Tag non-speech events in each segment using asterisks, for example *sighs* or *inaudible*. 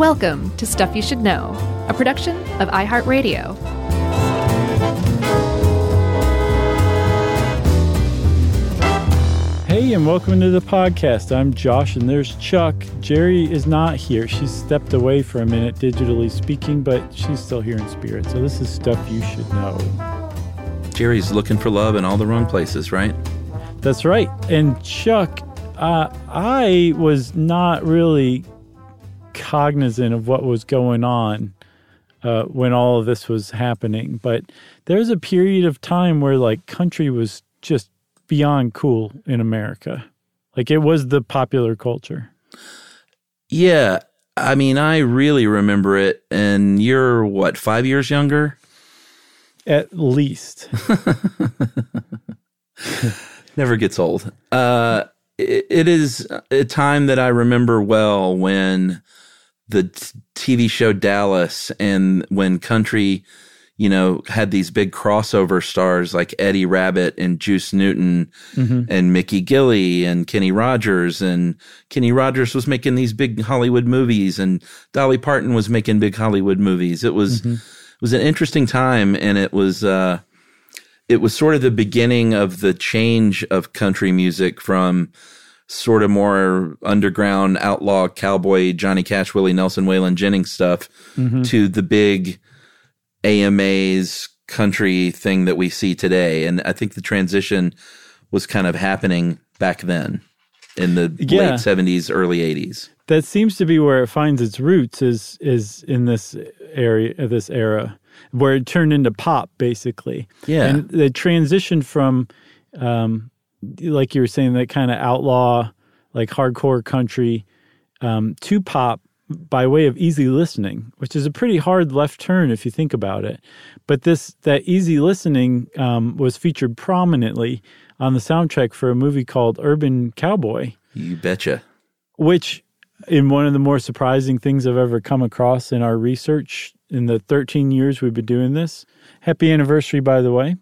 Welcome to Stuff You Should Know, a production of iHeartRadio. Hey, and welcome to the podcast. I'm Josh, and there's Chuck. Jerry is not here. She's stepped away for a minute, digitally speaking, but she's still here in spirit. So this is stuff you should know. Jerry's looking for love in all the wrong places, right? That's right. And Chuck, uh, I was not really cognizant of what was going on uh, when all of this was happening, but there was a period of time where like country was just beyond cool in America. Like it was the popular culture. Yeah. I mean, I really remember it. And you're what, five years younger? At least. *laughs* Never gets old. Uh, it, it is a time that I remember well when the TV show Dallas and when country you know, had these big crossover stars like Eddie Rabbitt and Juice Newton mm-hmm. and Mickey Gilley and Kenny Rogers. And Kenny Rogers was making these big Hollywood movies and Dolly Parton was making big Hollywood movies. It was, mm-hmm. it was an interesting time. And it was, uh, it was sort of the beginning of the change of country music from sort of more underground outlaw cowboy Johnny Cash, Willie Nelson, Waylon Jennings stuff mm-hmm. to the big, AMA's country thing that we see today. And I think the transition was kind of happening back then in the yeah. late 70s, early 80s. That seems to be where it finds its roots is is in this area this era where it turned into pop basically. Yeah. And the transition from um, like you were saying that kind of outlaw like hardcore country um, to pop by way of easy listening, which is a pretty hard left turn if you think about it. But this that easy listening um, was featured prominently on the soundtrack for a movie called Urban Cowboy. You betcha. Which, in one of the more surprising things I've ever come across in our research in the 13 years we've been doing this. Happy anniversary, by the way.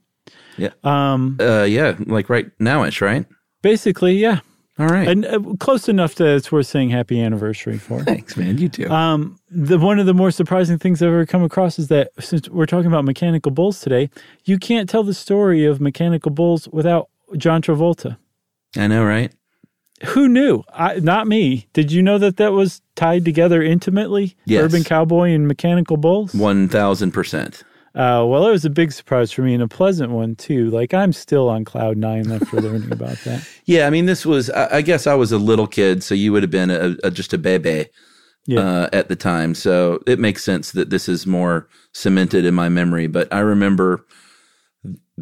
Yeah. Um. Uh. Yeah. Like right nowish, right? Basically, yeah. All right, and uh, close enough that it's worth saying happy anniversary for. Thanks, man. You too. Um, the one of the more surprising things I've ever come across is that since we're talking about mechanical bulls today, you can't tell the story of mechanical bulls without John Travolta. I know, right? Who knew? I, not me. Did you know that that was tied together intimately? Yes. Urban Cowboy and Mechanical Bulls? One thousand percent. Uh, well, it was a big surprise for me and a pleasant one too. Like I'm still on cloud nine after learning about that. *laughs* Yeah, I mean, this was. I, I, guess I was a little kid, so you would have been a, a, just a baby yeah. uh, at the time. So it makes sense that this is more cemented in my memory. But I remember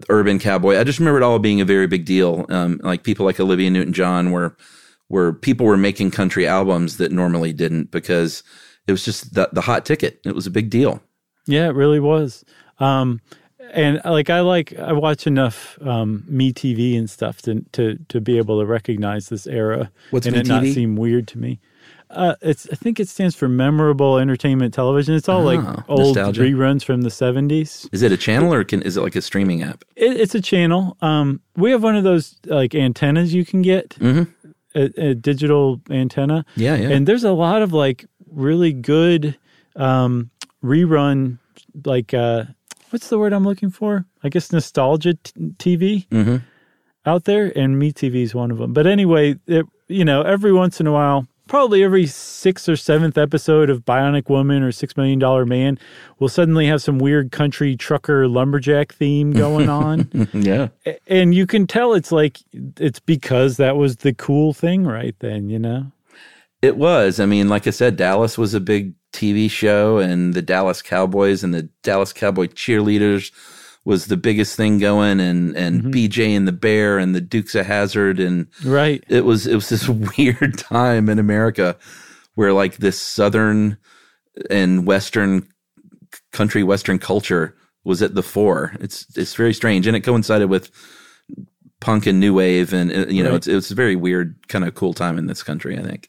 Urban Cowboy. I just remember it all being a very big deal. Um, like people like Olivia Newton John were where people were making country albums that normally didn't because it was just the, the hot ticket. It was a big deal. Yeah, it really was. Um, and like I like I watch enough um, me TV and stuff to to to be able to recognize this era What's and it not seem weird to me. Uh, it's I think it stands for memorable entertainment television. It's all oh, like old nostalgia. reruns from the seventies. Is it a channel or can, is it like a streaming app? It, it's a channel. Um, we have one of those like antennas you can get, mm-hmm. a, a, digital antenna. Yeah, yeah. And there's a lot of like really good um, rerun like uh, what's the word I'm looking for? I guess nostalgia t- TV mm-hmm. out there, and Me TV is one of them. But anyway, it, you know, every once in a while, probably every sixth or seventh episode of Bionic Woman or Six Million Dollar Man will suddenly have some weird country trucker lumberjack theme going on. *laughs* yeah. And you can tell it's like, it's because that was the cool thing right then, you know? It was. I mean, like I said, Dallas was a big TV show, and the Dallas Cowboys and the Dallas Cowboy cheerleaders was the biggest thing going, and and mm-hmm. BJ and the Bear and the Dukes of Hazzard and right. It was it was this *laughs* weird time in America where like this Southern and Western country Western culture was at the fore. It's it's very strange, and it coincided with punk and new wave, and you know, right. it's it's a very weird kind of cool time in this country. I think.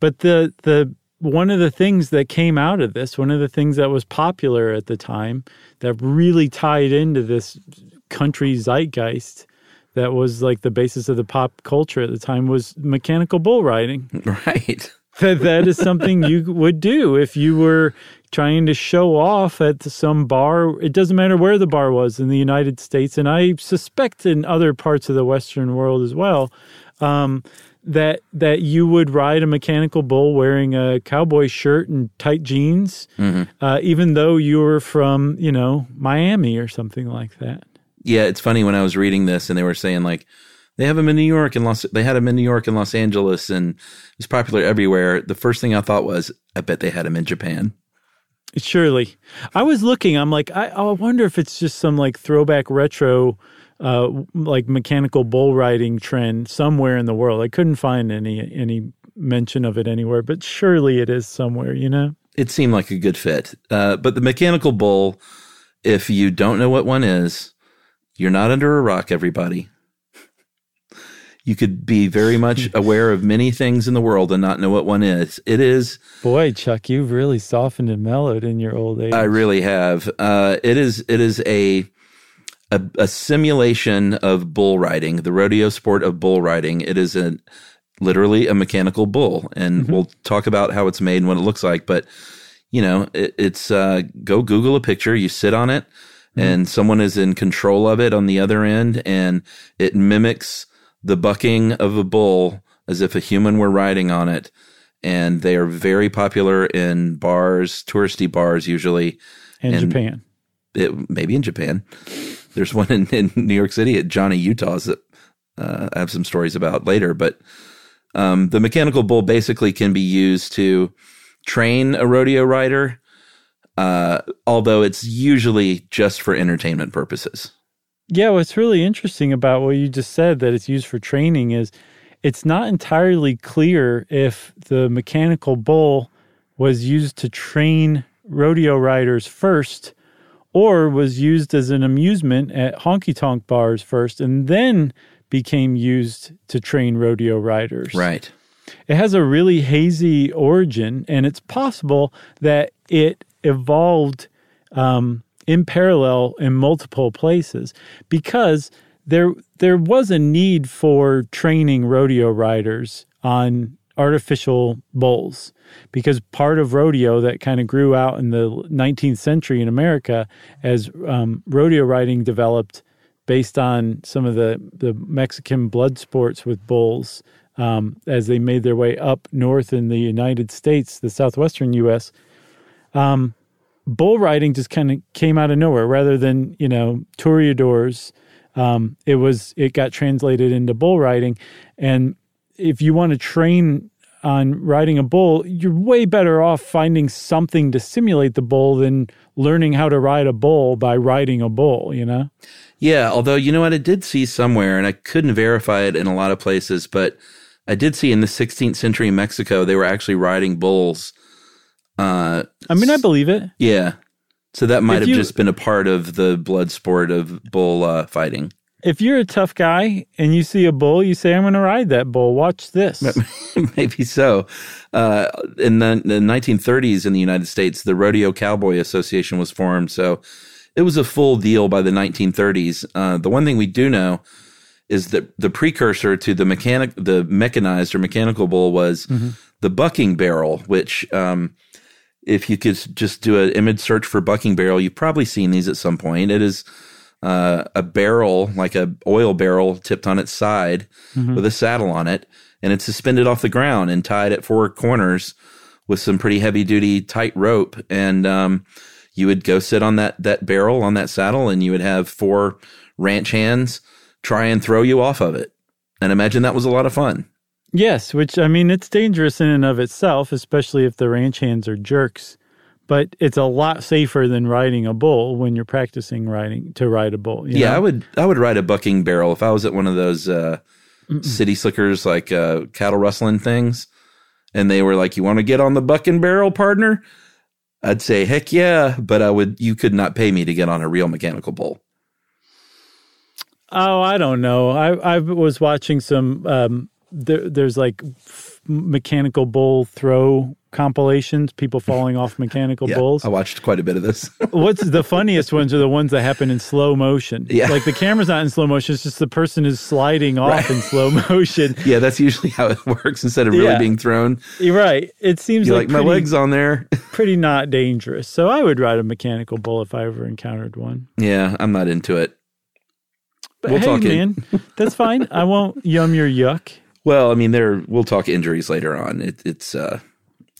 But the the one of the things that came out of this, one of the things that was popular at the time that really tied into this country zeitgeist that was like the basis of the pop culture at the time was mechanical bull riding. *laughs* Right. that that is something you would do if you were trying to show off at some bar. It doesn't matter where the bar was in the United States, and I suspect in other parts of the Western world as well. Um, that that you would ride a mechanical bull wearing a cowboy shirt and tight jeans, mm-hmm. uh, even though you were from you know Miami or something like that. Yeah, it's funny when I was reading this and they were saying like they have them in New York and Los. They had them in New York and Los Angeles, and it's popular everywhere. The first thing I thought was, I bet they had them in Japan. Surely, I was looking. I'm like, I, I wonder if it's just some like throwback retro, uh, like mechanical bull riding trend somewhere in the world. I couldn't find any any mention of it anywhere, but surely it is somewhere. You know, it seemed like a good fit. Uh, but the mechanical bull, if you don't know what one is, you're not under a rock, everybody you could be very much *laughs* aware of many things in the world and not know what one is. It is. Boy, Chuck, you've really softened and mellowed in your old age. I really have. Uh, it is. It is a, a, a simulation of bull riding, the rodeo sport of bull riding. It is a literally a mechanical bull, and mm-hmm. we'll talk about how it's made and what it looks like. But you know, it, it's uh, go Google a picture. You sit on it, mm-hmm. and someone is in control of it on the other end, and it mimics the bucking of a bull as if a human were riding on it. And they are very popular in bars, touristy bars usually. In and Japan. It, maybe in Japan. There's one in, in New York City at Johnny Utah's that uh, I have some stories about later. But um, the mechanical bull basically can be used to train a rodeo rider, uh, although it's usually just for entertainment purposes. Yeah, what's really interesting about what you just said that it's used for training is it's not entirely clear if the mechanical bull was used to train rodeo riders first or was used as an amusement at honky tonk bars first and then became used to train rodeo riders. Right. It has a really hazy origin, and it's possible that it evolved um, in parallel in multiple places because there there was a need for training rodeo riders on artificial bulls because part of rodeo that kind of grew out in the 19th century in America as um, rodeo riding developed based on some of the, the Mexican blood sports with bulls um, as they made their way up north in the United States, the southwestern U.S. Um, bull riding just kind of came out of nowhere rather than you know toreadors um, it was it got translated into bull riding and if you want to train on riding a bull you're way better off finding something to simulate the bull than learning how to ride a bull by riding a bull you know yeah although you know what i did see somewhere and i couldn't verify it in a lot of places but i did see in the 16th century mexico they were actually riding bulls uh, I mean, I believe it. Yeah. So that might if have you, just been a part of the blood sport of bull uh, fighting. If you're a tough guy and you see a bull, you say, I'm going to ride that bull. Watch this. *laughs* Maybe so. Uh, in the, the 1930s in the United States, the Rodeo Cowboy Association was formed. So it was a full deal by the 1930s. Uh, the one thing we do know is that the precursor to the mechanic, the mechanized or mechanical bull was mm-hmm. the bucking barrel, which um, if you could just do an image search for bucking barrel, you've probably seen these at some point. It is uh, a barrel, like a oil barrel, tipped on its side mm-hmm. with a saddle on it, and it's suspended off the ground and tied at four corners with some pretty heavy duty tight rope. And um, you would go sit on that that barrel on that saddle, and you would have four ranch hands try and throw you off of it. And imagine that was a lot of fun. Yes, which I mean, it's dangerous in and of itself, especially if the ranch hands are jerks. But it's a lot safer than riding a bull when you're practicing riding to ride a bull. yeah, know? I would I would ride a bucking barrel if I was at one of those uh, city slickers like uh, cattle rustling things, and they were like, "You want to get on the bucking barrel, partner?" I'd say, "Heck yeah!" But I would. You could not pay me to get on a real mechanical bull. Oh, I don't know. I I was watching some um, there, there's like f- mechanical bull throw compilations, people *laughs* falling off mechanical Yeah, bulls. I watched quite a bit of this. *laughs* What's the funniest ones are the ones that happen in slow motion. Yeah. Like the camera's not in slow motion, it's just the person is sliding off in slow motion. *laughs* yeah, that's usually how it works. Instead of really Yeah. being thrown, You're right. It seems you're like, like, my legs on there. pretty not dangerous. So I would ride a mechanical bull if I ever encountered one. yeah, I'm not into it. But We'll hey, talk in- man, that's fine. I won't yum your yuck. Well, I mean, there we'll talk injuries later on. It, it's uh,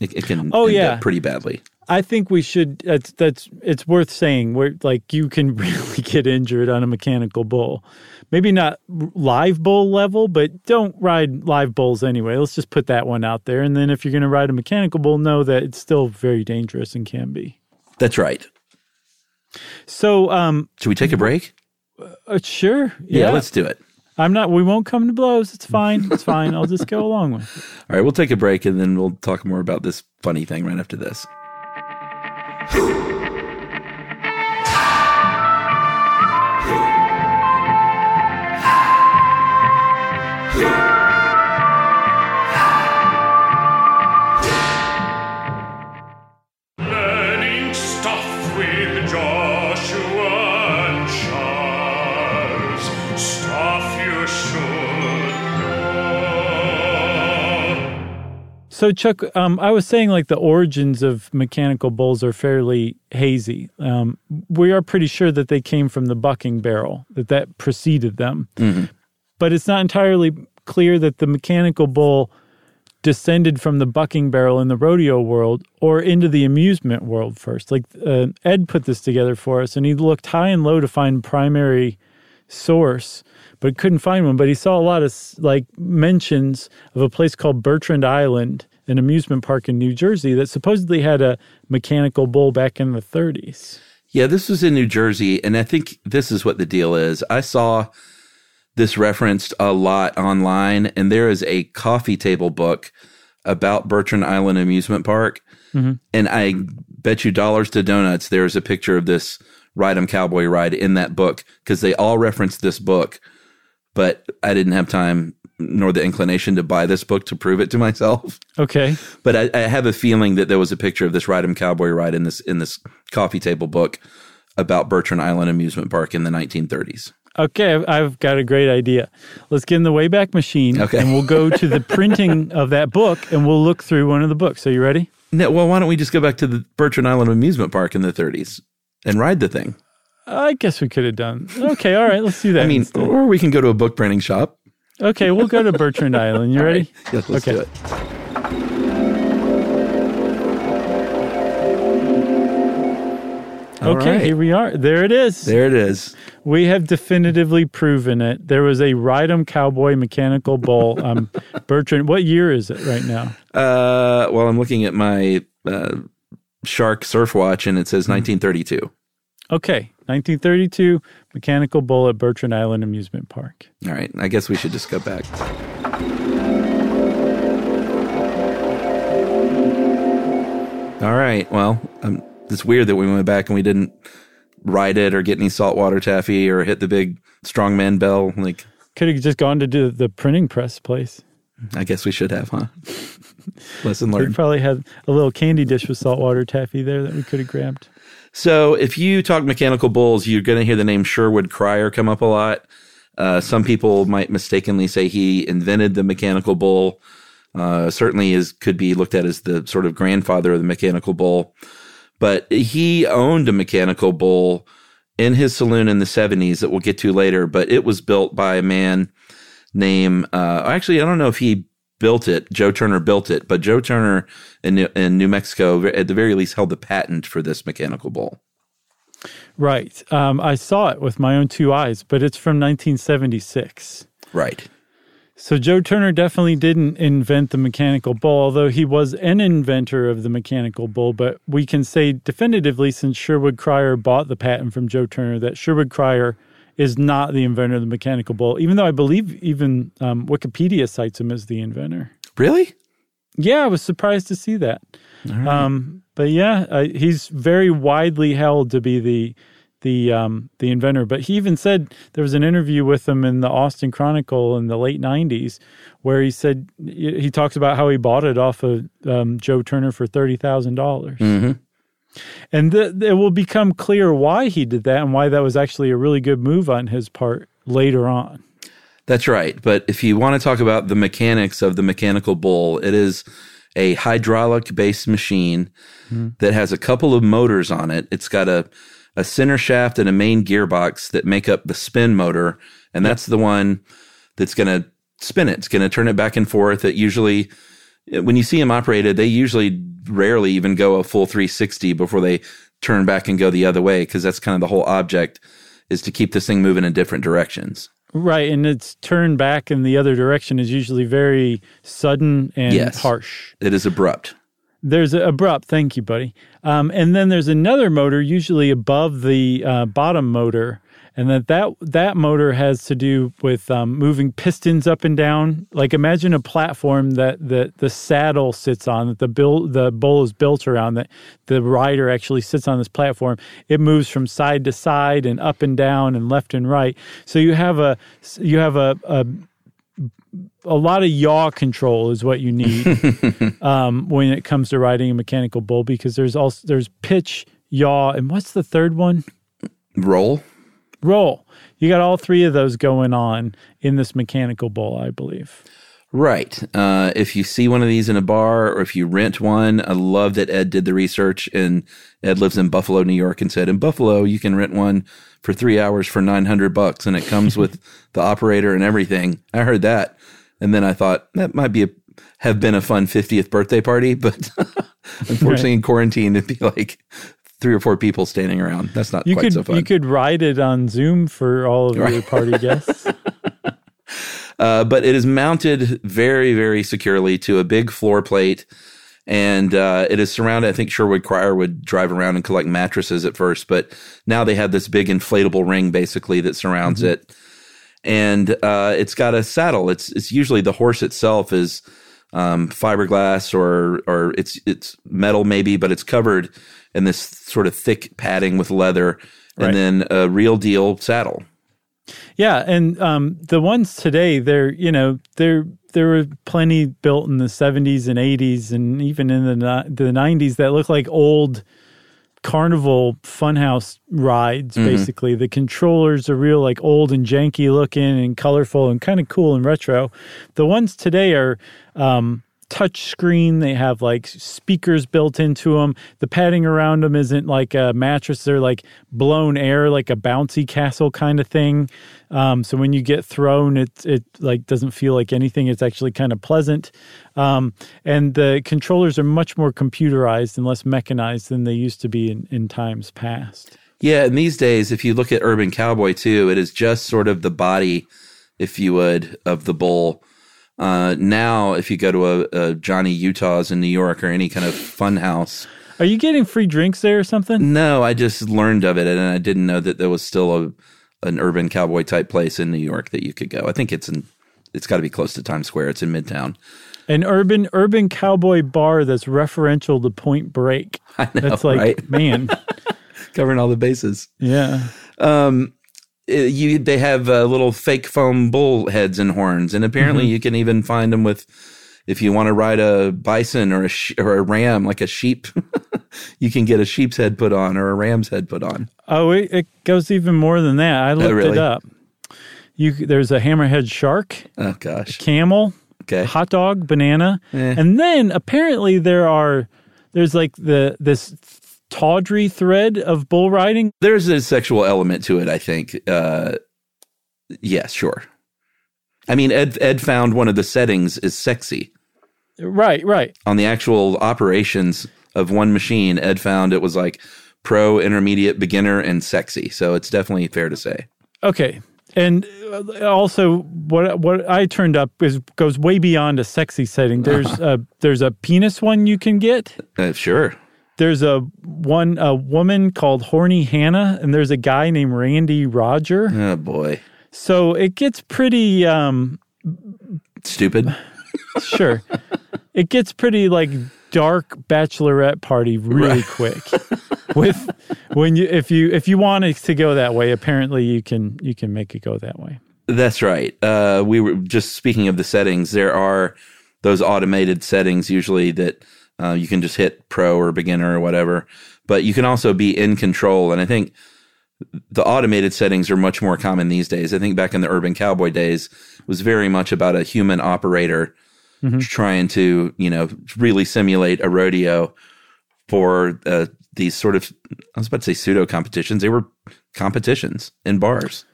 it, it can Oh, yeah. pretty badly. I think we should. That's that's. It's worth saying. Where like you can *laughs* really get injured on a mechanical bull. Maybe not live bull level, but don't ride live bulls anyway. Let's just put that one out there. And then if you're going to ride a mechanical bull, know that it's still very dangerous and can be. That's right. So, um, Should we take a break? uh, sure, Yeah, yeah. let's do it. I'm not. We won't come to blows. It's fine. It's *laughs* fine. I'll just go along with it. All right, we'll take a break and then we'll talk more about this funny thing right after this. So, Chuck, um, I was saying like the origins of mechanical bulls are fairly hazy. Um, we are pretty sure that they came from the bucking barrel, that that preceded them. But it's not entirely clear that the mechanical bull descended from the bucking barrel in the rodeo world or into the amusement world first. Like uh, Ed put this together for us, and he looked high and low to find primary source, but couldn't find one. But he saw a lot of like mentions of a place called Bertrand Island, an amusement park in New Jersey that supposedly had a mechanical bull back in the 30s. Yeah, this was in New Jersey, and I think this is what the deal is. I saw this referenced a lot online, and there is a coffee table book about Bertrand Island Amusement Park. Mm-hmm. And I bet you dollars to donuts there's a picture of this Ride 'em Cowboy ride in that book because they all referenced this book, but I didn't have time nor the inclination to buy this book to prove it to myself. Okay. But I, I have a feeling that there was a picture of this Ride 'em Cowboy ride in this in this coffee table book about Bertrand Island Amusement Park in the 1930s. Okay, I've- I've got a great idea. Let's get in the Wayback Machine, Okay. and we'll go to the printing *laughs* of that book, and we'll look through one of the books. Are you ready? No, well, why don't we just go back to the Bertrand Island Amusement Park in the 30s and ride the thing? I guess we could have done. Okay, all right, let's do that. I mean, instead. or we can go to a book printing shop. okay, we'll go to Bertrand Island. You *laughs* ready? Yeah, let's Okay. do it. All okay, right. here we are. There it is. There it is. We have definitively proven it. There was a Ride 'em Cowboy mechanical bull. Um, *laughs* Bertrand, what year is it right now? Uh, well, I'm looking at my uh, Shark Surf Watch, and it says 1932. Okay, 1932 mechanical bull at Bertrand Island Amusement Park. All right, I guess we should just go back. All right. Well, um, it's weird that we went back and we didn't ride it or get any saltwater taffy or hit the big strongman bell. Like, Could have just gone to do the printing press place. I guess we should have, huh? Lesson We learned. probably had a little candy dish with saltwater taffy there that we could have grabbed. So, if you talk mechanical bulls, you're going to hear the name Sherwood Cryer come up a lot. Uh, some people might mistakenly say he invented the mechanical bull. Uh, certainly is could be looked at as the sort of grandfather of the mechanical bull. But he owned a mechanical bull in his saloon in the 70s that we'll get to later. But it was built by a man named, uh, actually, I don't know if he built it. Joe Turner built it, but Joe Turner in New, in New Mexico, at the very least, held the patent for this mechanical bull. Right. Um, I saw it with my own two eyes, but it's from 1976. Right. So Joe Turner definitely didn't invent the mechanical bull, although he was an inventor of the mechanical bull. But we can say definitively, since Sherwood Cryer bought the patent from Joe Turner, that Sherwood Cryer is not the inventor of the mechanical bull, even though I believe even um, Wikipedia cites him as the inventor. Really? Yeah, I was surprised to see that. Um, but yeah, uh, he's very widely held to be the the um, the inventor. But he even said there was an interview with him in the Austin Chronicle in the late '90s, where he said he talks about how he bought it off of um, Joe Turner for thirty thousand dollars. And th- it will become clear why he did that and why that was actually a really good move on his part later on. That's right. But if you want to talk about the mechanics of the mechanical bull, it is a hydraulic based machine hmm. that has a couple of motors on it. It's got a, a center shaft and a main gearbox that make up the spin motor. And that's the one that's going to spin it. It's going to turn it back and forth. It usually, when you see them operated, they usually rarely even go a full 360 before they turn back and go the other way because that's kind of the whole object is to keep this thing moving in different directions. Right, and its turn back in the other direction is usually very sudden and Yes. harsh. It is abrupt. There's a abrupt, thank you, buddy. Um, and then there's another motor, usually above the uh, bottom motor, and that that that motor has to do with um, moving pistons up and down. Like imagine a platform that the the saddle sits on, that the bill the bowl is built around. That the rider actually sits on this platform. It moves from side to side and up and down and left and right. So you have a you have a, a a lot of yaw control is what you need *laughs* um, when it comes to riding a mechanical bull because there's also there's pitch, yaw, and what's the third one? Roll. Roll. You got all three of those going on in this mechanical bull, I believe. Right. Uh, if you see one of these in a bar or if you rent one, I love that Ed did the research and Ed lives in Buffalo, New York and said in Buffalo, you can rent one for three hours for 900 bucks and it comes with *laughs* the operator and everything. I heard that. And then I thought that might be a, have been a fun 50th birthday party, but *laughs* unfortunately in quarantine, it'd be like three or four people standing around. That's not You quite could so fun. you could ride it on Zoom for all of your party *laughs* guests. Uh, but it is mounted very, very securely to a big floor plate. And uh, it is surrounded. I think Sherwood Cryer would drive around and collect mattresses at first, but now they have this big inflatable ring basically that surrounds it. And uh, it's got a saddle. It's it's usually the horse itself is um, fiberglass or or it's it's metal maybe, but it's covered in this sort of thick padding with leather, and Right. then a real deal saddle. Yeah, and um, the ones today, they're you know there there were plenty built in the seventies and eighties, and even in the the nineties that look like old carnival funhouse rides. Basically, the controllers are real like old and janky looking and colorful and kind of cool and retro. The ones today are. Um, touch screen. They have like speakers built into them the padding around them isn't like a mattress. They're like blown air like a bouncy castle kind of thing. Um, so when you get thrown it it like doesn't feel like anything. It's actually kind of pleasant. Um, and the controllers are much more computerized and less mechanized than they used to be in, in times past. Yeah, and these days, if you look at Urban Cowboy too, it is just sort of the body, if you would, of the bull. Uh, now, if you go to a, a Johnny Utah's in New York or any kind of fun house, are you getting free drinks there or something no, I just learned of it, and I didn't know that there was still a an Urban Cowboy type place in New York that you could go. I think it's in, it's got to be close to Times Square. It's in Midtown. an urban urban cowboy bar that's referential to point break *laughs* I know, that's like right? man *laughs* Covering all the bases. yeah um, you they have uh, little fake foam bull heads and horns, and apparently you can even find them with. If you want to ride a bison or a sh- or a ram, like a sheep, *laughs* you can get a sheep's head put on or a ram's head put on. Oh, it, it goes even more than that. I looked really? it up. You there's a hammerhead shark, Oh gosh. camel, Okay. hot dog, banana, Eh. and then apparently there are there's like the this tawdry thread of bull riding. There's a sexual element to it, I think. Uh, yes, sure. I mean, Ed Ed found one of the settings is sexy Right, right. on the actual operations of one machine. Ed found it was like pro, intermediate, beginner, and sexy. So it's definitely fair to say. Okay. And uh, also, what what I turned up is goes way beyond a sexy setting. There's *laughs* a there's a penis one you can get. Uh, sure. There's a one a woman called Horny Hannah, and there's a guy named Randy Roger. Oh boy. So it gets pretty um Stupid. sure. it gets pretty like dark bachelorette party really quick. with when you if you if you want it to go that way, apparently you can you can make it go that way. That's right. Uh, we were just speaking of the settings. There are those automated settings usually that uh, you can just hit pro or beginner or whatever, but you can also be in control. And I think the automated settings are much more common these days. I think back in the urban cowboy days, it was very much about a human operator trying to, you know, really simulate a rodeo for uh, these sort of, I was about to say pseudo competitions. They were competitions in bars.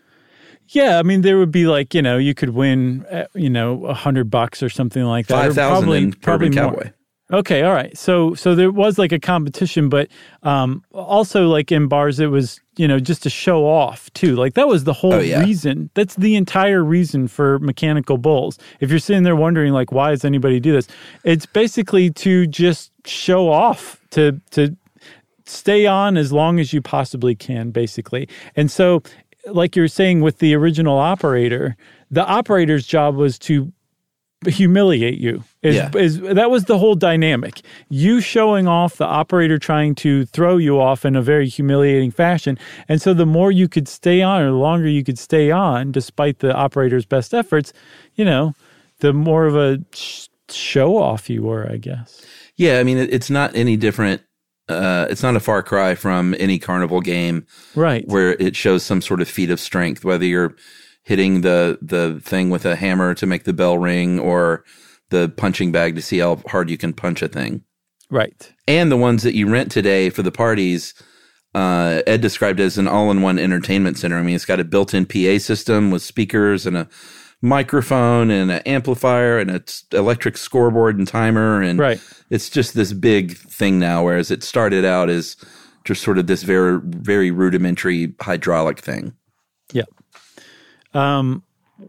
Yeah, I mean there would be like you know you could win uh, you know a hundred bucks or something like that. Five thousand probably- in probably Urban more. Cowboy. Okay, all right. So so there was like a competition, but um, also like in bars, it was you know just to show off too. Like that was the whole Oh, yeah. reason. That's the entire reason for mechanical bulls. If you're sitting there wondering like why does anybody do this, it's basically to just show off to to stay on as long as you possibly can, basically. And so, like you're saying with the original operator, the operator's job was to humiliate you. Is, Yeah. is that was the whole dynamic. You showing off, the operator trying to throw you off in a very humiliating fashion. And so the more you could stay on, or the longer you could stay on, despite the operator's best efforts, you know, the more of a sh- show off you were, I guess. Yeah, I mean, it, it's not any different. Uh, it's not a far cry from any carnival game Right. where it shows some sort of feat of strength, whether you're hitting the the thing with a hammer to make the bell ring or the punching bag to see how hard you can punch a thing. Right. And the ones that you rent today for the parties, uh, Ed described as an all-in-one entertainment center. I mean, it's got a built-in PA system with speakers and a microphone and an amplifier and an electric scoreboard and timer and Right. it's just this big thing now whereas it started out as just sort of this very very rudimentary hydraulic thing Yeah. Um,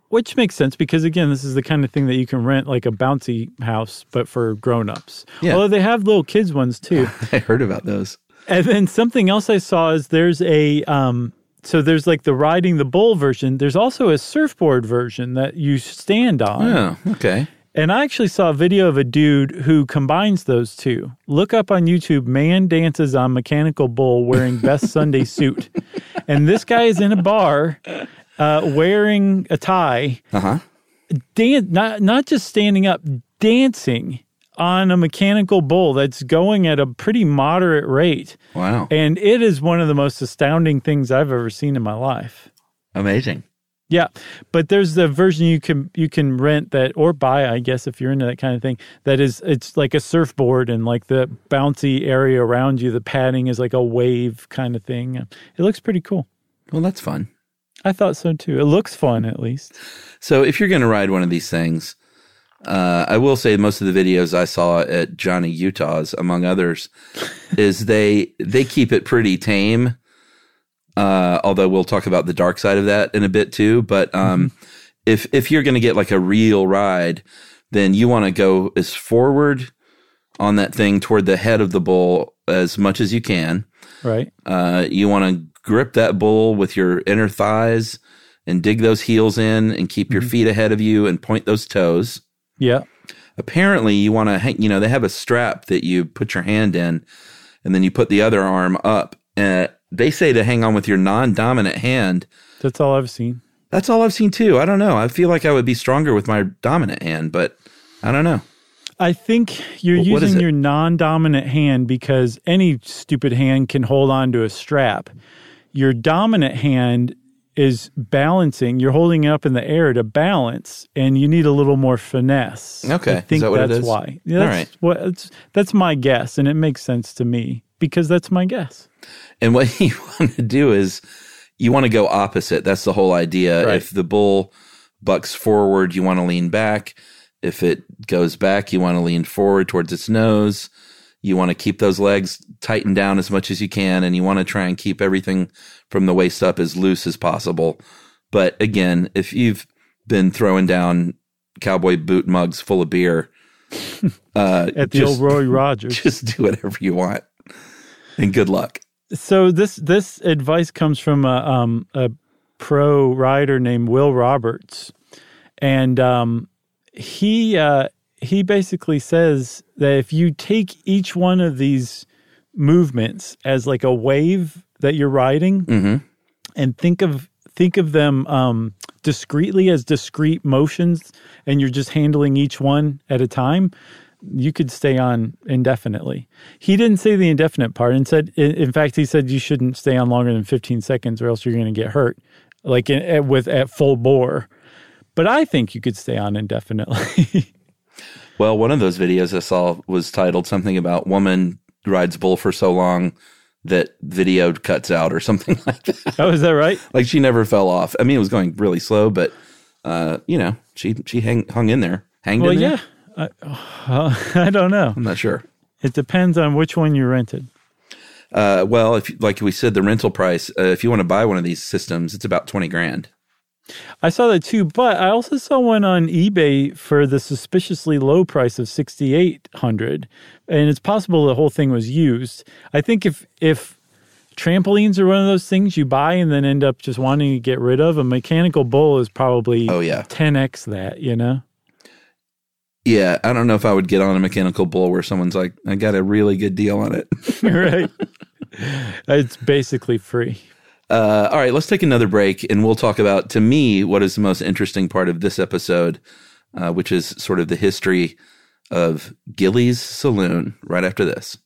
which makes sense because again, this is the kind of thing that you can rent like a bouncy house, but for grown-ups. Yeah. Although they have little kids ones too. *laughs* i heard about those and then something else I saw is there's a um, so there's like the riding the bull version. There's also a surfboard version that you stand on. oh okay And I actually saw a video of a dude who combines those two. Look up on YouTube, man dances on mechanical bull wearing best Sunday suit. And this guy is in a bar uh, wearing a tie, uh-huh dan- not, not just standing up, dancing on a mechanical bull that's going at a pretty moderate rate. wow And it is one of the most astounding things I've ever seen in my life. amazing Yeah, but there's the version you can you can rent that or buy, I guess, if you're into that kind of thing. That is, it's like a surfboard and like the bouncy area around you. The padding is like a wave kind of thing. It looks pretty cool. well that's fun I thought so too. It looks fun, at least. So if you're going to ride one of these things, uh, I will say most of the videos I saw at Johnny Utah's, among others, *laughs* is they they keep it pretty tame. Uh, although we'll talk about the dark side of that in a bit too. But um, if if you're going to get like a real ride, then you want to go as forward on that thing toward the head of the bull as much as you can. Right? Uh, you want to grip that bull with your inner thighs and dig those heels in and keep your mm-hmm. feet ahead of you and point those toes. Yeah. Apparently, you want to hang, you know, they have a strap that you put your hand in and then you put the other arm up. And they say to hang on with your non dominant hand. That's all I've seen. That's all I've seen too. I don't know. I feel like I would be stronger with my dominant hand, but I don't know. I think you're is using your non-dominant hand because any stupid hand can hold on to a strap. Your dominant hand is balancing. You're holding it up in the air to balance, and you need a little more finesse. Okay. I Is think that what it that's why. Yeah, that's right. what it's, that's my guess, and it makes sense to me because that's my guess. And what *laughs* you want to do is you want to go opposite. That's the whole idea. Right. If the bull bucks forward, you want to lean back. If it goes back, you want to lean forward towards its nose. You want to keep those legs tightened down as much as you can, and you want to try and keep everything from the waist up as loose as possible. But again, if you've been throwing down cowboy boot mugs full of beer, *laughs* uh, At the just, old Roy *laughs* Rogers. just do whatever you want, and good luck. so this this advice comes from a um a pro rider named Will Roberts, and um he uh he basically says that if you take each one of these movements as like a wave that you're riding and think of think of them um, discreetly as discrete motions and you're just handling each one at a time you could stay on indefinitely. He didn't say the indefinite part and said in in fact he said you shouldn't stay on longer than 15 seconds or else you're going to get hurt like in, at, with at full bore. But i think you could stay on indefinitely *laughs* Well, one of those videos I saw was titled something about woman rides bull for so long that video cuts out or something *laughs* like that. oh is that right like she never fell off. I mean, it was going really slow, but uh, you know, she she hang, hung in there, hanged well in there. yeah I, uh, *laughs* I don't know I'm not sure. it depends on which one you rented Uh, well, if like we said, the rental price, uh, if you want to buy one of these systems, it's about twenty grand. I saw that too, but I also saw one on eBay for the suspiciously low price of sixty eight hundred, and it's possible the whole thing was used. I think if if trampolines are one of those things you buy and then end up just wanting to get rid of, a mechanical bull is probably Oh, yeah. ten x that. You know, Yeah, I don't know if I would get on a mechanical bull where someone's like, "I got a really good deal on it." *laughs* right? *laughs* it's basically free. Uh, all right, let's take another break and we'll talk about, to me, what is the most interesting part of this episode, uh, which is sort of the history of Gilley's Saloon right after this.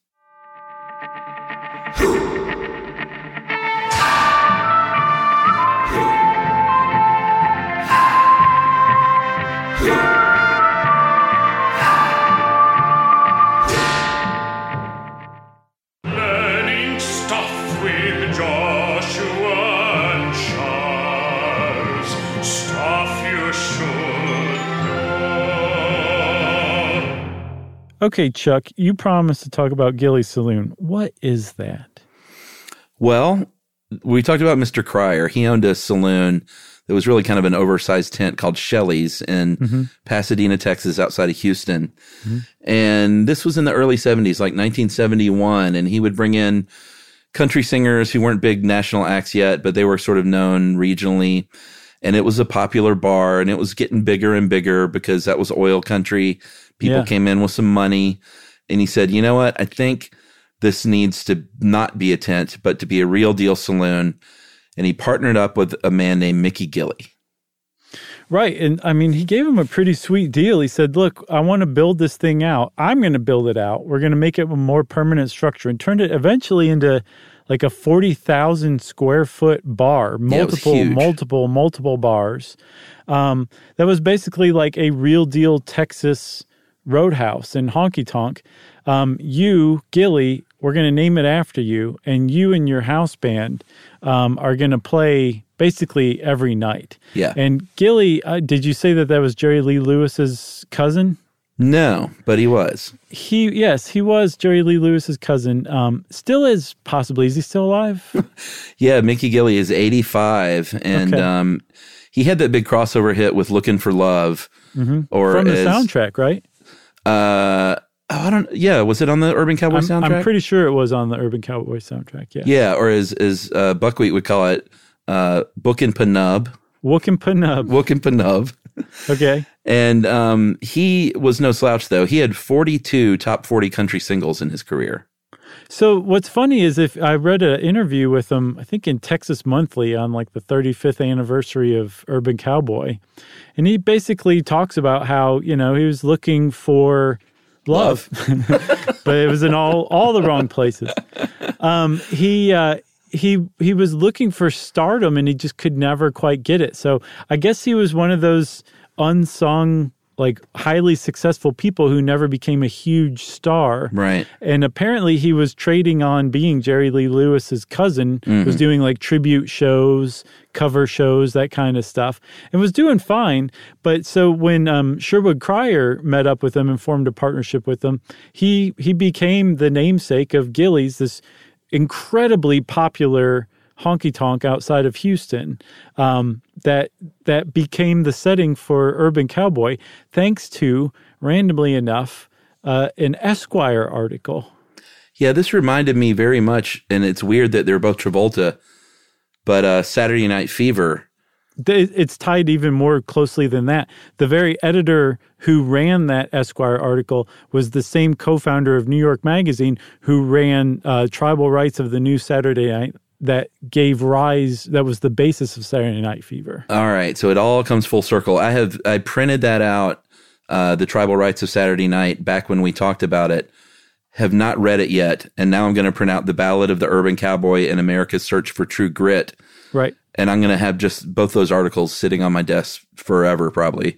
Okay, Chuck, you promised to talk about Gilley's Saloon. What is that? Well, we talked about Mr. Cryer. He owned a saloon that was really kind of an oversized tent called Shelley's in mm-hmm. Pasadena, Texas, outside of Houston. Mm-hmm. And this was in the early 70s, like 1971. And he would bring in country singers who weren't big national acts yet, but they were sort of known regionally. And it was a popular bar and it was getting bigger and bigger because that was oil country. People Yeah. came in with some money. And he said, you know what? I think this needs to not be a tent, but to be a real deal saloon. And he partnered up with a man named Mickey Gilley. Right. And I mean, he gave him a pretty sweet deal. He said, Look, I want to build this thing out. I'm going to build it out. We're going to make it a more permanent structure and turned it eventually into like a 40,000 square foot bar, Yeah, multiple, huge. multiple, multiple bars. Um, that was basically like a real deal Texas roadhouse and honky tonk. Um, you, Gilley, we're going to name it after you, and you and your house band um, are going to play basically every night. Yeah. And Gilley, uh, did you say that that was Jerry Lee Lewis's cousin? No, but he was. He, yes, he was Jerry Lee Lewis's cousin. Um, still is possibly. Is he still alive? *laughs* Yeah, Mickey Gilley is 85. And Okay. um, he had that big crossover hit with Looking for Love. Or Mm-hmm. From the as, soundtrack, right? Uh, oh, I don't, yeah, was it on the Urban Cowboy I'm, soundtrack? I'm pretty sure it was on the Urban Cowboy soundtrack. Yeah. Yeah, or as, as uh, Buckwheat would call it, uh, Bookin' Panub. Wookin' Panub. Wookin' Panub. Okay. And um, he was no slouch, though. He had 42 top 40 country singles in his career. So what's funny is if I read an interview with him, I think in Texas Monthly on like the 35th anniversary of Urban Cowboy, and he basically talks about how you know he was looking for love, *laughs* but it was in all all the wrong places. Um, he uh, he he was looking for stardom, and he just could never quite get it. So I guess he was one of those unsung. Like highly successful people who never became a huge star, Right. and apparently he was trading on being Jerry Lee Lewis's cousin, was doing like tribute shows, cover shows, that kind of stuff, and was doing fine. But so when um, Sherwood Cryer met up with him and formed a partnership with him, he he became the namesake of Gilley's, this incredibly popular honky tonk outside of Houston um, that that became the setting for Urban Cowboy, thanks to randomly enough uh, an Esquire article. Yeah, this reminded me very much, and it's weird that they're both Travolta, but uh, Saturday Night Fever it's tied even more closely than that. The very editor who ran that Esquire article was the same co-founder of New York Magazine who ran uh, Tribal Rites of the New Saturday Night that gave rise that was the basis of Saturday Night Fever. All right, so it all comes full circle. I have I printed that out, uh, the Tribal Rites of Saturday Night, back when we talked about it. Have not read it yet, and now I'm going to print out the Ballad of the Urban Cowboy and America's Search for True Grit, Right. and I'm going to have just both those articles sitting on my desk forever, probably.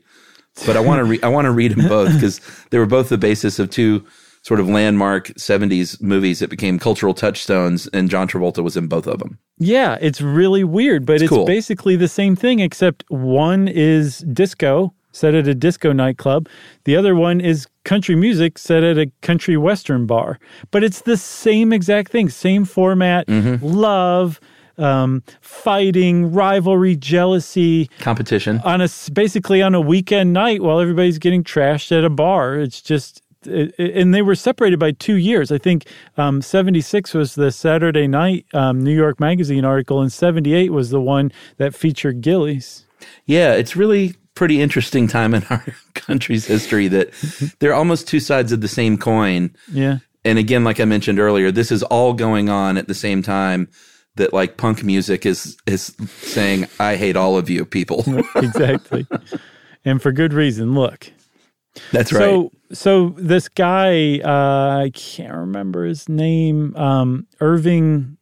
But I want to re- I want to read them both because they were both the basis of two sort of landmark '70s movies that became cultural touchstones, and John Travolta was in both of them. Yeah, it's really weird, but it's, cool. basically the same thing, except one is disco set at a disco nightclub. The other one is country music set at a country western bar. But it's the same exact thing, same format, love, um, fighting, rivalry, jealousy Competition. on a basically on a weekend night while everybody's getting trashed at a bar. It's just. And they were separated by two years. I think um, 76 was the Saturday night um, New York Magazine article, and 78 was the one that featured Gilley's. Yeah, it's really pretty interesting time in *laughs* our country's history that *laughs* they're almost two sides of the same coin. Yeah. And again, like I mentioned earlier, this is all going on at the same time that like punk music is is saying, I hate all of you people. *laughs* exactly. and for good reason. Look. That's right. So so this guy, uh, I can't remember his name, um, Irving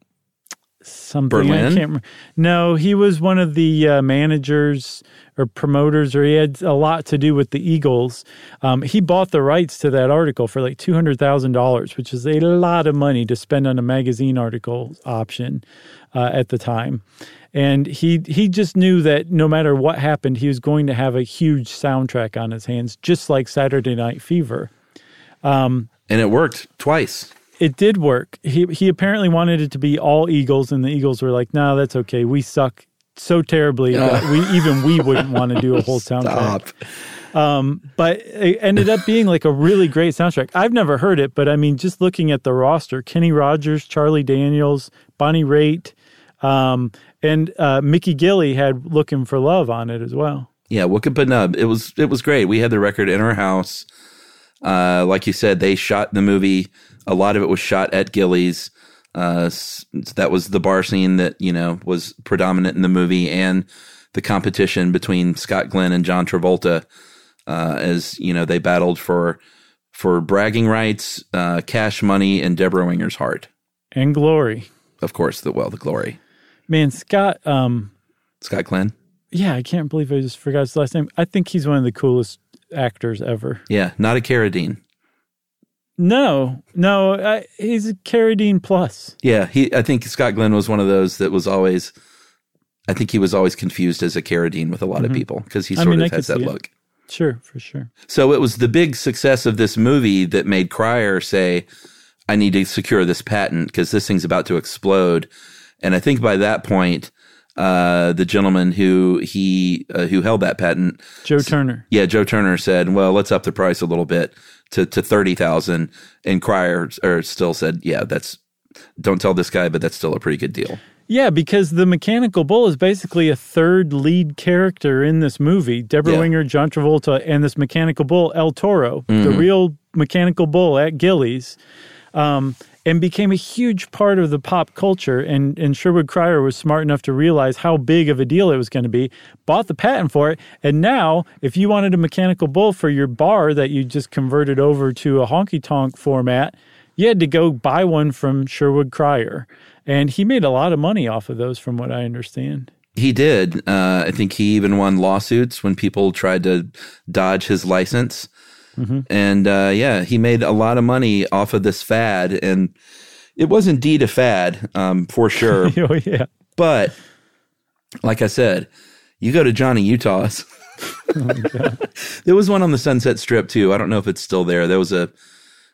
something. I can't remember. No, he was one of the uh, managers or promoters, or he had a lot to do with the Eagles. Um, he bought the rights to that article for like two hundred thousand dollars, which is a lot of money to spend on a magazine article option uh, at the time. And he he just knew that no matter what happened, he was going to have a huge soundtrack on his hands, just like Saturday Night Fever. and it worked twice. It did work. He he apparently wanted it to be all Eagles, and the Eagles were like, "No, that's okay. We suck so terribly that we even we wouldn't want to do a whole *laughs* soundtrack." Stop. But it ended up being like a really great soundtrack. I've never heard it, but I mean, just looking at the roster: Kenny Rogers, Charlie Daniels, Bonnie Raitt, um, and uh, Mickey Gilley had "Looking for Love" on it as well. Yeah, Wooka Nub. It was it was great. We had the record in our house. Uh, like you said, they shot the movie. A lot of it was shot at Gilley's. Uh, that was the bar scene that you know was predominant in the movie, and the competition between Scott Glenn and John Travolta, uh, as you know they battled for for bragging rights, uh, cash money, and Debra Winger's heart. And Glory, Of course, the well, the glory. Man, Scott. Um, Scott Glenn. yeah, I can't believe I just forgot his last name. I think he's one of the coolest actors ever. Yeah, not a Carradine. No, no, I, he's a Carradine plus. Yeah, he. I think Scott Glenn was one of those that was always. I think he was always confused as a Carradine with a lot of people because he Mm-hmm. I sort mean, of could has that see it. look. Sure, for sure. So it was the big success of this movie that made Cryer say, "I need to secure this patent because this thing's about to explode." And I think by that point, uh, the gentleman who he uh, who held that patent, Joe Turner. yeah, Joe Turner said, "Well, let's up the price a little bit to to thirty thousand. And Cryer or still said, "Yeah, that's." Don't tell this guy, but that's still a pretty good deal. Yeah, because the Mechanical Bull is basically a third lead character in this movie. Debra Yeah. Winger, John Travolta, and this Mechanical Bull, El Toro, the Mm-hmm. real Mechanical Bull at Gilley's, um, and became a huge part of the pop culture. And, and Sherwood Cryer was smart enough to realize how big of a deal it was going to be, bought the patent for it. And now, if you wanted a Mechanical Bull for your bar that you just converted over to a honky tonk format, you had to go buy one from Sherwood Cryer. And he made a lot of money off of those, from what I understand. He did. Uh, I think he even won lawsuits when people tried to dodge his license. And uh, yeah, he made a lot of money off of this fad. And it was indeed a fad um, for sure. *laughs* oh, yeah. but like I said, you go to Johnny Utah's. *laughs* there was one on the Sunset Strip too. I don't know if it's still there. There was a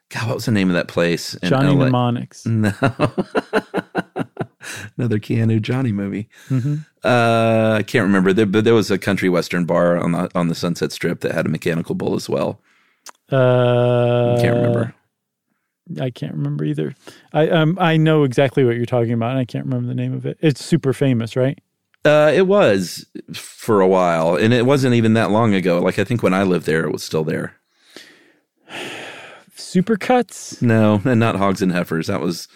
God. What was the name of that place? Johnny LA? Mnemonics. *laughs* No. Another Keanu Johnny movie. Mm-hmm. Uh, I can't remember, there, but there was a country western bar on the on the Sunset Strip that had a mechanical bull as well. Uh, Can't remember. I can't remember either. I um I know exactly what you're talking about, and I can't remember the name of it. It's super famous, right? Uh, it was for a while, and it wasn't even that long ago. Like I think when I lived there, it was still there. *sighs* Supercuts. No, and not hogs and heifers. That was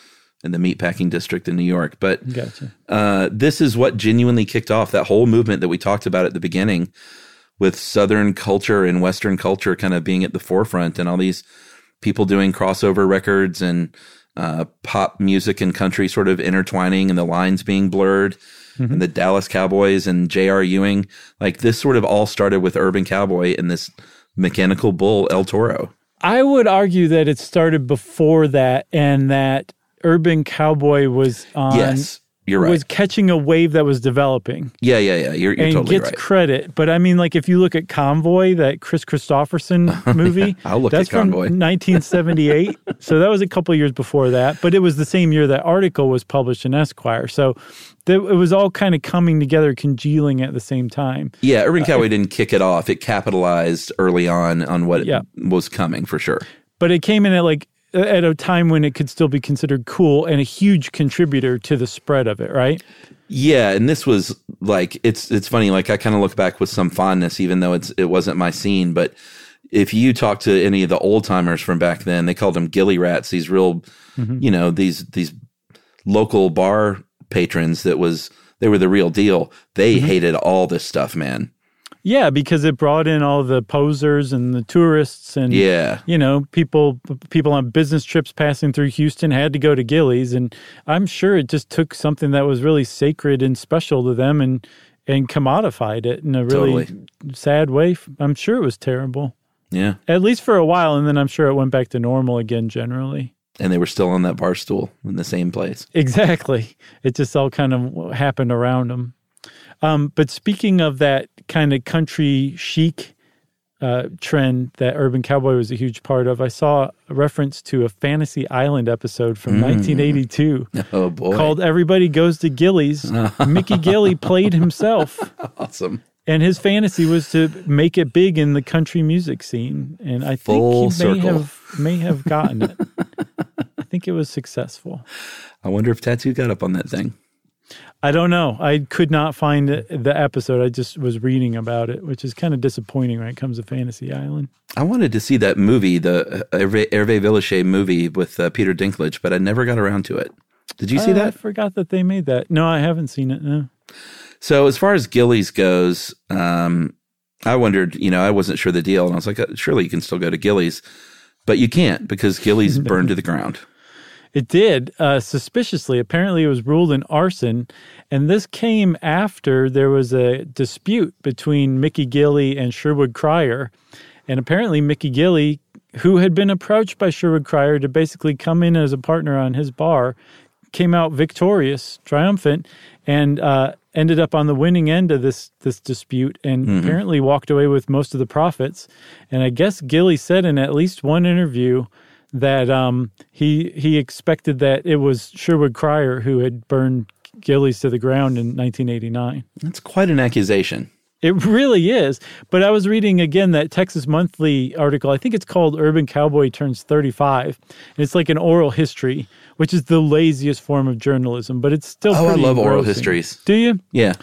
in the meatpacking district in New York. But Gotcha. uh, this is what genuinely kicked off that whole movement that we talked about at the beginning, with Southern culture and Western culture kind of being at the forefront, and all these people doing crossover records and uh, pop music and country sort of intertwining, and the lines being blurred. And the Dallas Cowboys and J.R. Ewing, like this sort of all started with Urban Cowboy and this mechanical bull El Toro. I would argue that it started before that, and that Urban Cowboy was on. yes, you're right. Was catching a wave that was developing. yeah, yeah, yeah. You're, you're and totally gets right. credit. But I mean, like if you look at Convoy, that Kris Kristofferson *laughs* movie, *laughs* I'll look that's at Convoy. *laughs* from 1978. so that was a couple years before that. But it was the same year that article was published in Esquire. So it was all kind of coming together, congealing at the same time. Yeah, Urban uh, Cowboy didn't kick it off. It capitalized early on on what Yeah. was coming for sure. But it came in at like at a time when it could still be considered cool and a huge contributor to the spread of it, right? Yeah, and this was like it's it's funny. Like I kind of look back with some fondness, even though it's it wasn't my scene. But if you talk to any of the old timers from back then, they called them Gilley rats. These real, mm-hmm. you know, these these local bar patrons that was they were the real deal. They mm-hmm. hated all this stuff, man. Yeah, because it brought in all the posers and the tourists and Yeah, you know, people people on business trips passing through Houston had to go to Gilley's, and I'm sure it just took something that was really sacred and special to them and and commodified it in a really Totally. sad way. I'm sure it was terrible, yeah. at least for a while, and then I'm sure it went back to normal again. Generally, And they were still on that bar stool in the same place. exactly. It just all kind of happened around them. Um, but speaking of that kind of country chic uh, trend that Urban Cowboy was a huge part of, I saw a reference to a Fantasy Island episode from 1982 *laughs* Oh boy, called "Everybody Goes to Gilley's." *laughs* Mickey Gilley played himself, *laughs* awesome. and his fantasy was to make it big in the country music scene. And I think Full he may have may have gotten it. I think it was successful. I wonder if Tattoo got up on that thing. I don't know. I could not find the episode. I just was reading about it, which is kind of disappointing when it comes to Fantasy Island. I wanted to see that movie, the uh, Hervé, Hervé Villechaize movie with uh, Peter Dinklage, but I never got around to it. Did you see Uh, I forgot that they made that. No, I haven't seen it. No. So as far as Gilley's goes, um, I wondered, you know, I wasn't sure the deal, and I was like, uh, surely you can still go to Gilley's, but you can't because Gilley's *laughs* burned to the ground. It did, uh, suspiciously. Apparently, it was ruled an arson. And this came after there was a dispute between Mickey Gilley and Sherwood Cryer. And apparently, Mickey Gilley, who had been approached by Sherwood Cryer to basically come in as a partner on his bar, came out victorious, triumphant, and uh, ended up on the winning end of this this dispute, and apparently walked away with most of the profits. And I guess Gilley said in at least one interview that um, he he expected that it was Sherwood Cryer who had burned Gilley's to the ground in 1989. That's quite an accusation. It really is. But I was reading again that Texas Monthly article. I think it's called Urban Cowboy Turns 35. And it's like an oral history, which is the laziest form of journalism, but it's still Oh, I love oral histories. Do you? Yeah.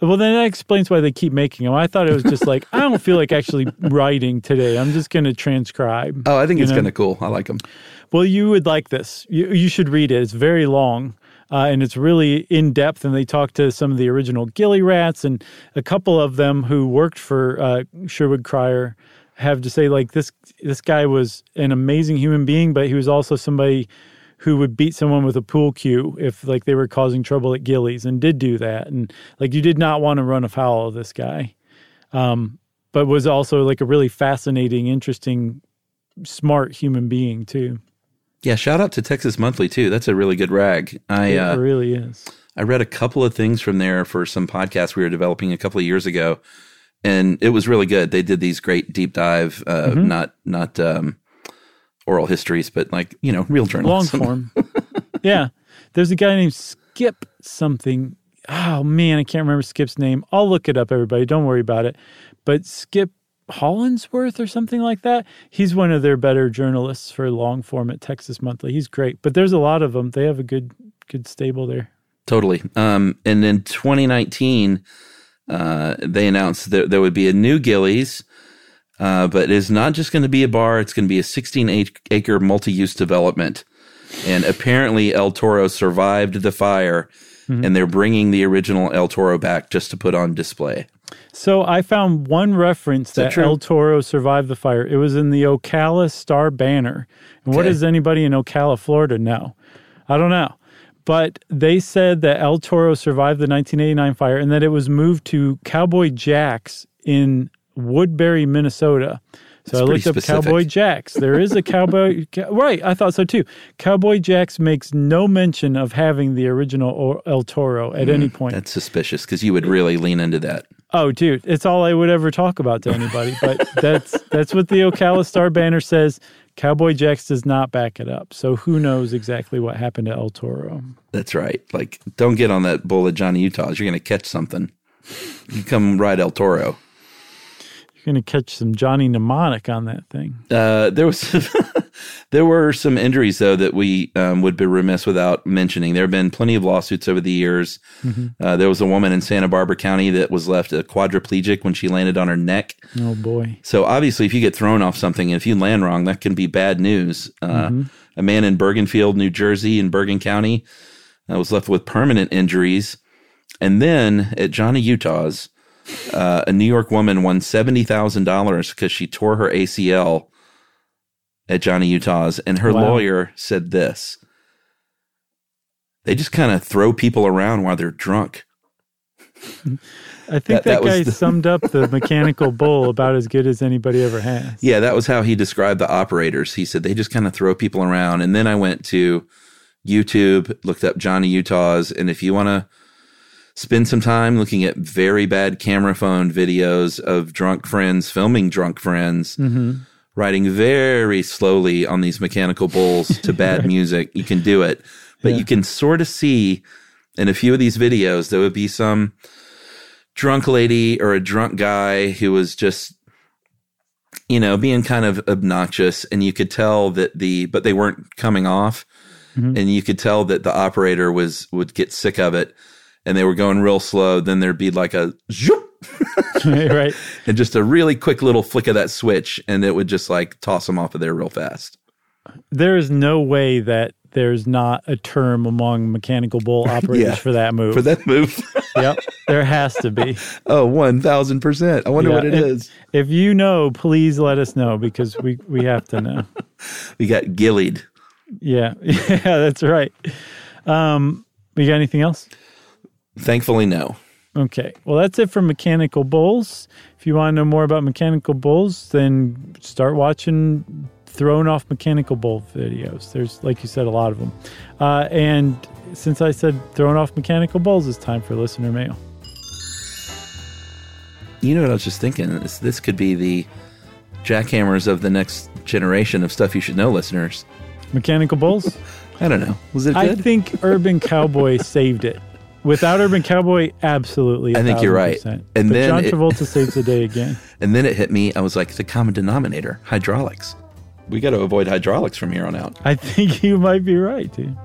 Well, then that explains why they keep making them. I thought it was just like, I don't feel like actually *laughs* writing today. I'm just going to transcribe. Oh, I think it's kind of cool. I like them. Well, you would like this. You, you should read it. It's very long uh, and it's really in depth. And they talk to some of the original Gilley Rats and a couple of them who worked for uh, Sherwood Cryer have to say like this. This guy was an amazing human being, but he was also somebody who would beat someone with a pool cue if like they were causing trouble at Gilley's and did do that. And like you did not want to run afoul of this guy. Um, but was also like a really fascinating, interesting, smart human being too. Yeah. Shout out to Texas Monthly too. That's a really good rag. I It uh, really is. I read a couple of things from there for some podcasts we were developing a couple of years ago, and it was really good. They did these great deep dive, uh, Mm-hmm. not not um, oral histories, but like you know real journalism. long form. *laughs* yeah. There's a guy named Skip something. Oh man, I can't remember Skip's name. I'll look it up, everybody. Don't worry about it. But Skip Hollandsworth or something like that. He's one of their better journalists for long form at Texas Monthly. He's great. But there's a lot of them. They have a good good stable there. Totally. Um, and in 2019, uh, they announced that there would be a new Gilley's, uh, but it is not just going to be a bar. It's going to be a 16 acre multi use development. And apparently, El Toro survived the fire, and they're bringing the original El Toro back just to put on display. So I found one reference that that. El Toro survived the fire. It was in the Ocala Star Banner. And what does anybody in Ocala, Florida know? I don't know. But they said that El Toro survived the 1989 fire and that it was moved to Cowboy Jack's in Woodbury, Minnesota. So I looked up specific. Cowboy Jack's. There is a Cowboy, *laughs* ca- right? I thought so too. Cowboy Jack's makes no mention of having the original El Toro at mm, any point. That's suspicious because you would really lean into that. Oh, dude, it's all I would ever talk about to anybody. But *laughs* that's that's what the Ocala Star banner says. Cowboy Jacks does not back it up. So who knows exactly what happened to El Toro? That's right. Like, don't get on that bull of Johnny Utah's. You're going to catch something. You come ride El Toro. You're gonna catch some Johnny Mnemonic on that thing. Uh, there was *laughs* there were some injuries though that we um, would be remiss without mentioning. There have been plenty of lawsuits over the years. Uh, there was a woman in Santa Barbara County that was left a quadriplegic when she landed on her neck. Oh boy. So obviously, if you get thrown off something, and if you land wrong, that can be bad news. Uh, A man in Bergenfield, New Jersey, in Bergen County, uh, was left with permanent injuries. And then at Johnny Utah's, uh, a New York woman won seventy thousand dollars because she tore her ACL at Johnny Utah's, and her Wow. lawyer said this: "They just kind of throw people around while they're drunk." I think That- that, that guy the- *laughs* summed up the mechanical bull about as good as anybody ever has. Yeah, that was how he described the operators. He said they just kind of throw people around. And then I went to YouTube, looked up Johnny Utah's, and if you want to spend some time looking at very bad camera phone videos of drunk friends filming drunk friends mm-hmm. riding very slowly on these mechanical bulls to *laughs* bad music, you can do it. But Yeah. you can sort of see in a few of these videos there would be some drunk lady or a drunk guy who was just you know, being kind of obnoxious, and you could tell that the, but they weren't coming off, mm-hmm. and you could tell that the operator was would get sick of it, and they were going real slow. Then there'd be like a zoop, *laughs* right. *laughs* and just a really quick little flick of that switch, and it would just like toss them off of there real fast. There is no way that there's not a term among mechanical bull *laughs* operators Yeah. for that move. For that move, yep. There has to be. Oh, oh, one thousand percent. I wonder Yeah, what it and is. If you know, please let us know because we, we have to know. We got gillied. Yeah. Yeah, that's right. Um, we got anything else? Thankfully, no. Okay. Well, that's it for mechanical bulls. If you want to know more about mechanical bulls, then start watching thrown off mechanical bull videos. There's, like you said, a lot of them. Uh, and since I said thrown off mechanical bulls, it's time for listener mail. You know what I was just thinking? This, this could be the jackhammers of the next generation of stuff you should know, listeners. Mechanical bulls? *laughs* I don't know. Was it I think Urban Cowboy *laughs* saved it. Without Urban Cowboy, absolutely. I think you're right. 1000%. And but then John it- Travolta saves the day again. *laughs* and then it hit me. I was like, the common denominator, hydraulics. We got to avoid hydraulics from here on out. I think you might be right, dude.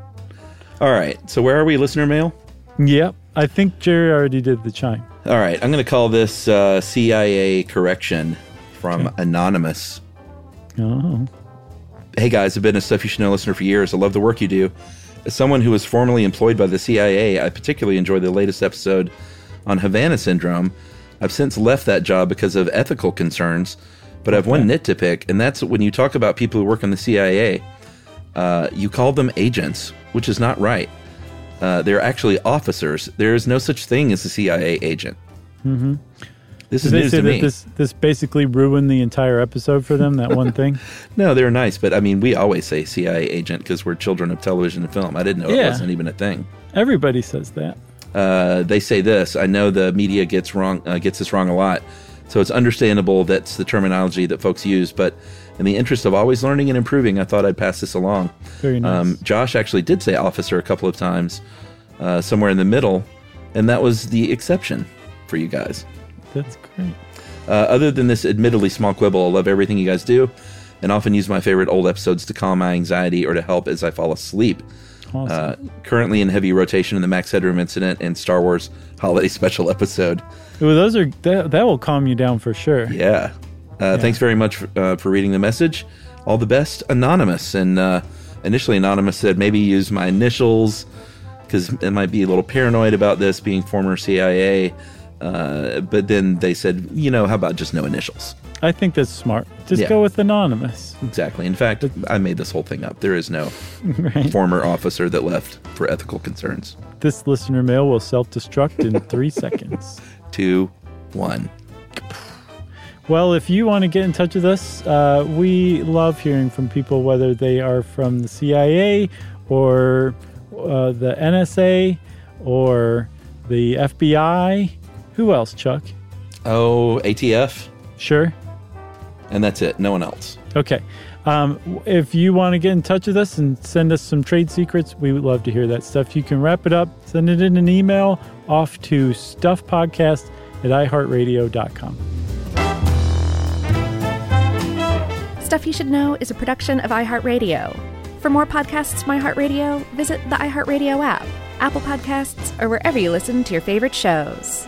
All right. So where are we? Listener mail. Yep. I think Jerry already did the chime. All right. I'm going to call this uh, CIA correction from anonymous. Oh. Hey guys, I've been a Stuff You Should Know listener for years. I love the work you do. As someone who was formerly employed by the CIA, I particularly enjoyed the latest episode on Havana Syndrome. I've since left that job because of ethical concerns, but I have one nit to pick, and that's when you talk about people who work in the CIA, uh, you call them agents, which is not right. Uh, they're actually officers. There is no such thing as a CIA agent. Mm-hmm. This is they news say to that me. this this basically ruined the entire episode for them? That one *laughs* thing. No, they're nice, but I mean, we always say CIA agent because we're children of television and film. I didn't know it wasn't even a thing. Everybody says that. Uh, they say this. I know the media gets wrong, uh, gets this wrong a lot, so it's understandable that's the terminology that folks use. But in the interest of always learning and improving, I thought I'd pass this along. Very nice. Um, Josh actually did say officer a couple of times, uh, somewhere in the middle, and that was the exception for you guys. That's great. Uh, other than this admittedly small quibble, I love everything you guys do and often use my favorite old episodes to calm my anxiety or to help as I fall asleep. Awesome. Uh, currently in heavy rotation in the Max Headroom incident and Star Wars Holiday *laughs* Special episode. Ooh, those are that, that will calm you down for sure. Yeah. Uh, Thanks very much for, uh, for reading the message. All the best, Anonymous. And uh, initially, Anonymous said maybe use my initials because it might be a little paranoid about this being former CIA. Uh, but then they said, you know, how about just no initials? I think that's smart. Just Yeah. go with anonymous. Exactly. In fact, I made this whole thing up. There is no *laughs* Right. former officer that left for ethical concerns. This listener mail will self-destruct in *laughs* three seconds. Two, one. Well, if you want to get in touch with us, uh, we love hearing from people, whether they are from the CIA or uh, the NSA or the FBI. Who else, Chuck? Oh, ATF. Sure. And that's it. No one else. Okay. Um, if you want to get in touch with us and send us some trade secrets, we would love to hear that stuff. You can wrap it up, send it in an email off to stuffpodcast at iheartradio.com. Stuff You Should Know is a production of iHeartRadio. For more podcasts from iHeartRadio, visit the iHeartRadio app, Apple Podcasts, or wherever you listen to your favorite shows.